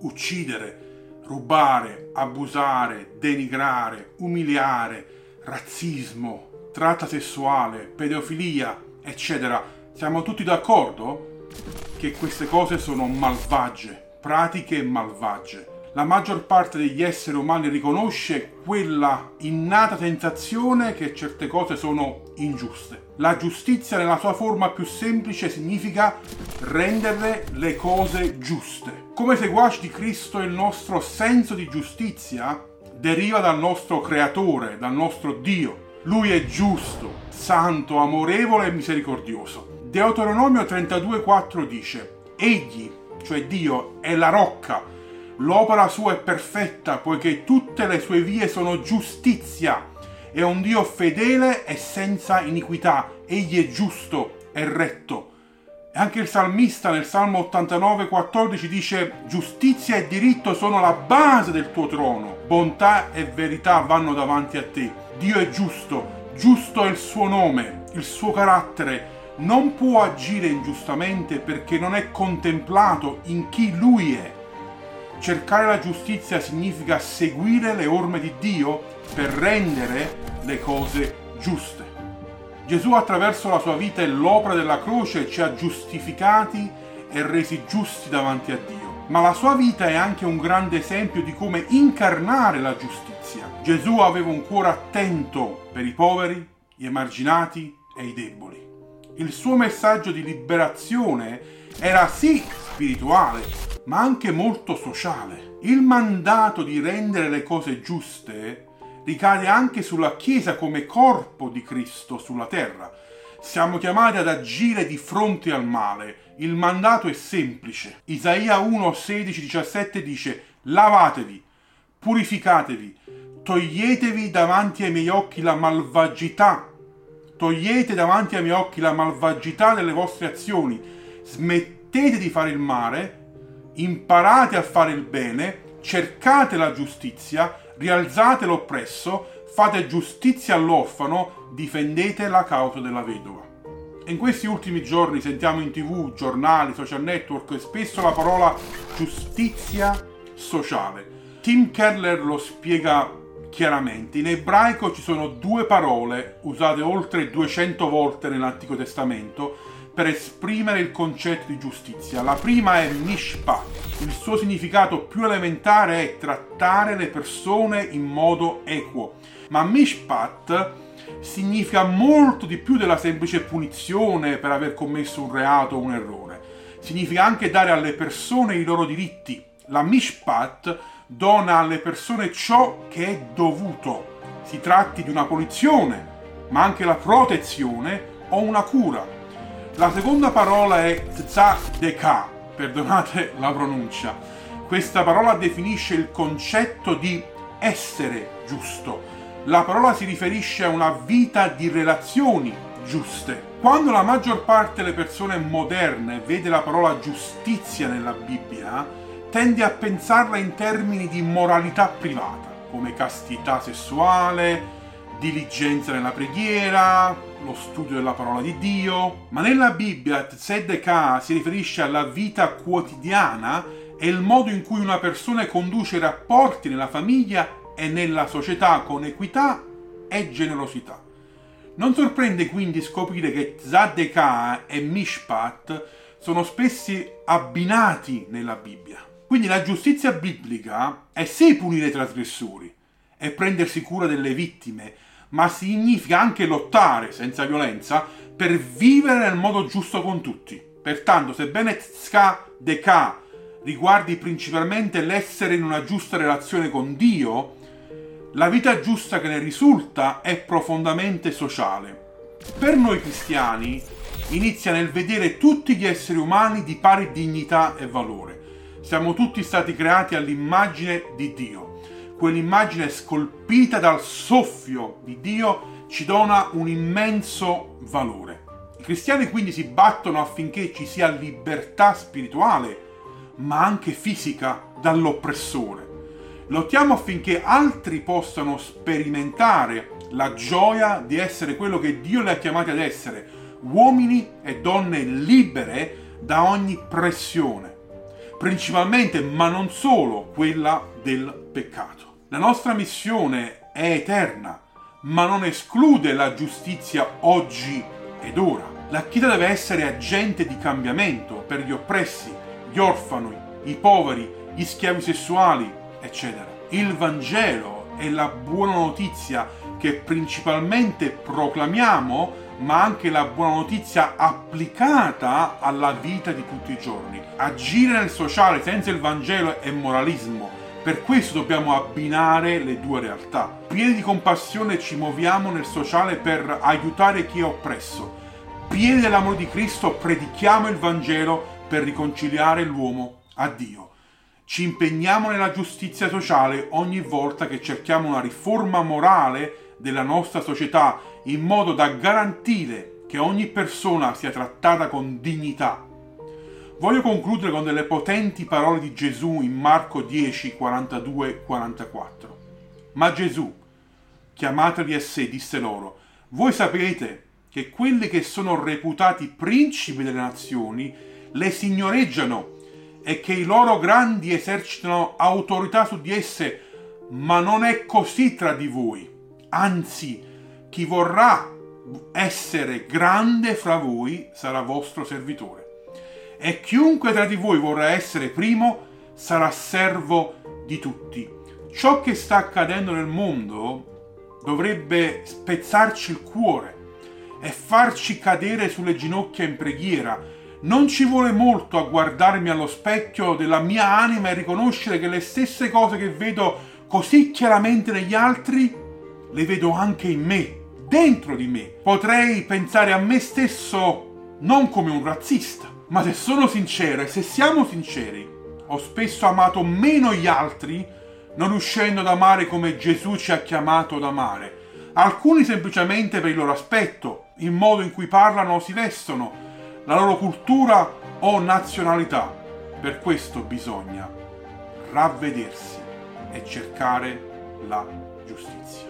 uccidere, rubare, abusare, denigrare, umiliare, razzismo, tratta sessuale, pedofilia, eccetera. Siamo tutti d'accordo che queste cose sono malvagie, pratiche malvagie la maggior parte degli esseri umani riconosce quella innata sensazione che certe cose sono ingiuste. La giustizia nella sua forma più semplice significa rendere le cose giuste. Come seguaci di Cristo il nostro senso di giustizia deriva dal nostro creatore, dal nostro Dio. Lui è giusto, santo, amorevole e misericordioso. Deuteronomio 32:4 dice: Egli, cioè Dio, è la rocca L'opera sua è perfetta, poiché tutte le sue vie sono giustizia. È un Dio fedele e senza iniquità. Egli è giusto e retto. E anche il salmista nel Salmo 89, 14 dice: Giustizia e diritto sono la base del tuo trono. Bontà e verità vanno davanti a te. Dio è giusto, giusto è il suo nome, il suo carattere. Non può agire ingiustamente perché non è contemplato in chi lui è. Cercare la giustizia significa seguire le orme di Dio per rendere le cose giuste. Gesù attraverso la sua vita e l'opera della croce ci ha giustificati e resi giusti davanti a Dio. Ma la sua vita è anche un grande esempio di come incarnare la giustizia. Gesù aveva un cuore attento per i poveri, gli emarginati e i deboli. Il suo messaggio di liberazione era sì spirituale, ma anche molto sociale. Il mandato di rendere le cose giuste ricade anche sulla Chiesa come corpo di Cristo sulla terra. Siamo chiamati ad agire di fronte al male. Il mandato è semplice. Isaia 1, 16, 17 dice lavatevi, purificatevi, toglietevi davanti ai miei occhi la malvagità, togliete davanti ai miei occhi la malvagità delle vostre azioni, smettete di fare il male. Imparate a fare il bene, cercate la giustizia, rialzate l'oppresso, fate giustizia all'orfano, difendete la causa della vedova. In questi ultimi giorni sentiamo in tv, giornali, social network spesso la parola giustizia sociale. Tim Keller lo spiega chiaramente. In ebraico ci sono due parole usate oltre 200 volte nell'Antico Testamento per esprimere il concetto di giustizia. La prima è mishpat. Il suo significato più elementare è trattare le persone in modo equo. Ma mishpat significa molto di più della semplice punizione per aver commesso un reato o un errore. Significa anche dare alle persone i loro diritti. La mishpat dona alle persone ciò che è dovuto. Si tratti di una punizione, ma anche la protezione o una cura. La seconda parola è tzadeka, perdonate la pronuncia. Questa parola definisce il concetto di essere giusto. La parola si riferisce a una vita di relazioni giuste. Quando la maggior parte delle persone moderne vede la parola giustizia nella Bibbia, tende a pensarla in termini di moralità privata, come castità sessuale, diligenza nella preghiera, lo studio della parola di Dio, ma nella Bibbia Tzedekah si riferisce alla vita quotidiana e il modo in cui una persona conduce i rapporti nella famiglia e nella società con equità e generosità. Non sorprende quindi scoprire che Tzedekah e Mishpat sono spesso abbinati nella Bibbia. Quindi la giustizia biblica è sì punire i trasgressori e prendersi cura delle vittime, ma significa anche lottare senza violenza per vivere nel modo giusto con tutti. Pertanto, sebbene Tzka Deka riguardi principalmente l'essere in una giusta relazione con Dio, la vita giusta che ne risulta è profondamente sociale. Per noi cristiani inizia nel vedere tutti gli esseri umani di pari dignità e valore. Siamo tutti stati creati all'immagine di Dio quell'immagine scolpita dal soffio di Dio ci dona un immenso valore. I cristiani quindi si battono affinché ci sia libertà spirituale, ma anche fisica dall'oppressore. Lottiamo affinché altri possano sperimentare la gioia di essere quello che Dio li ha chiamati ad essere, uomini e donne libere da ogni pressione. Principalmente, ma non solo, quella del peccato. La nostra missione è eterna, ma non esclude la giustizia oggi ed ora. La Chiesa deve essere agente di cambiamento per gli oppressi, gli orfani, i poveri, gli schiavi sessuali, eccetera. Il Vangelo è la buona notizia che principalmente proclamiamo, ma anche la buona notizia applicata alla vita di tutti i giorni. Agire nel sociale senza il Vangelo è moralismo. Per questo dobbiamo abbinare le due realtà. Pieni di compassione ci muoviamo nel sociale per aiutare chi è oppresso. Pieni dell'amore di Cristo predichiamo il Vangelo per riconciliare l'uomo a Dio. Ci impegniamo nella giustizia sociale ogni volta che cerchiamo una riforma morale della nostra società in modo da garantire che ogni persona sia trattata con dignità. Voglio concludere con delle potenti parole di Gesù in Marco 10, 42, 44. Ma Gesù, chiamateli a sé, disse loro, voi sapete che quelli che sono reputati principi delle nazioni le signoreggiano e che i loro grandi esercitano autorità su di esse, ma non è così tra di voi. Anzi, chi vorrà essere grande fra voi sarà vostro servitore. E chiunque tra di voi vorrà essere primo sarà servo di tutti. Ciò che sta accadendo nel mondo dovrebbe spezzarci il cuore e farci cadere sulle ginocchia in preghiera non ci vuole molto a guardarmi allo specchio della mia anima e riconoscere che le stesse cose che vedo così chiaramente negli altri, le vedo anche in me, dentro di me. Potrei pensare a me stesso non come un razzista, ma se sono sincero e se siamo sinceri, ho spesso amato meno gli altri, non riuscendo ad amare come Gesù ci ha chiamato ad amare. Alcuni semplicemente per il loro aspetto, il modo in cui parlano o si vestono, la loro cultura o nazionalità. Per questo bisogna ravvedersi e cercare la giustizia.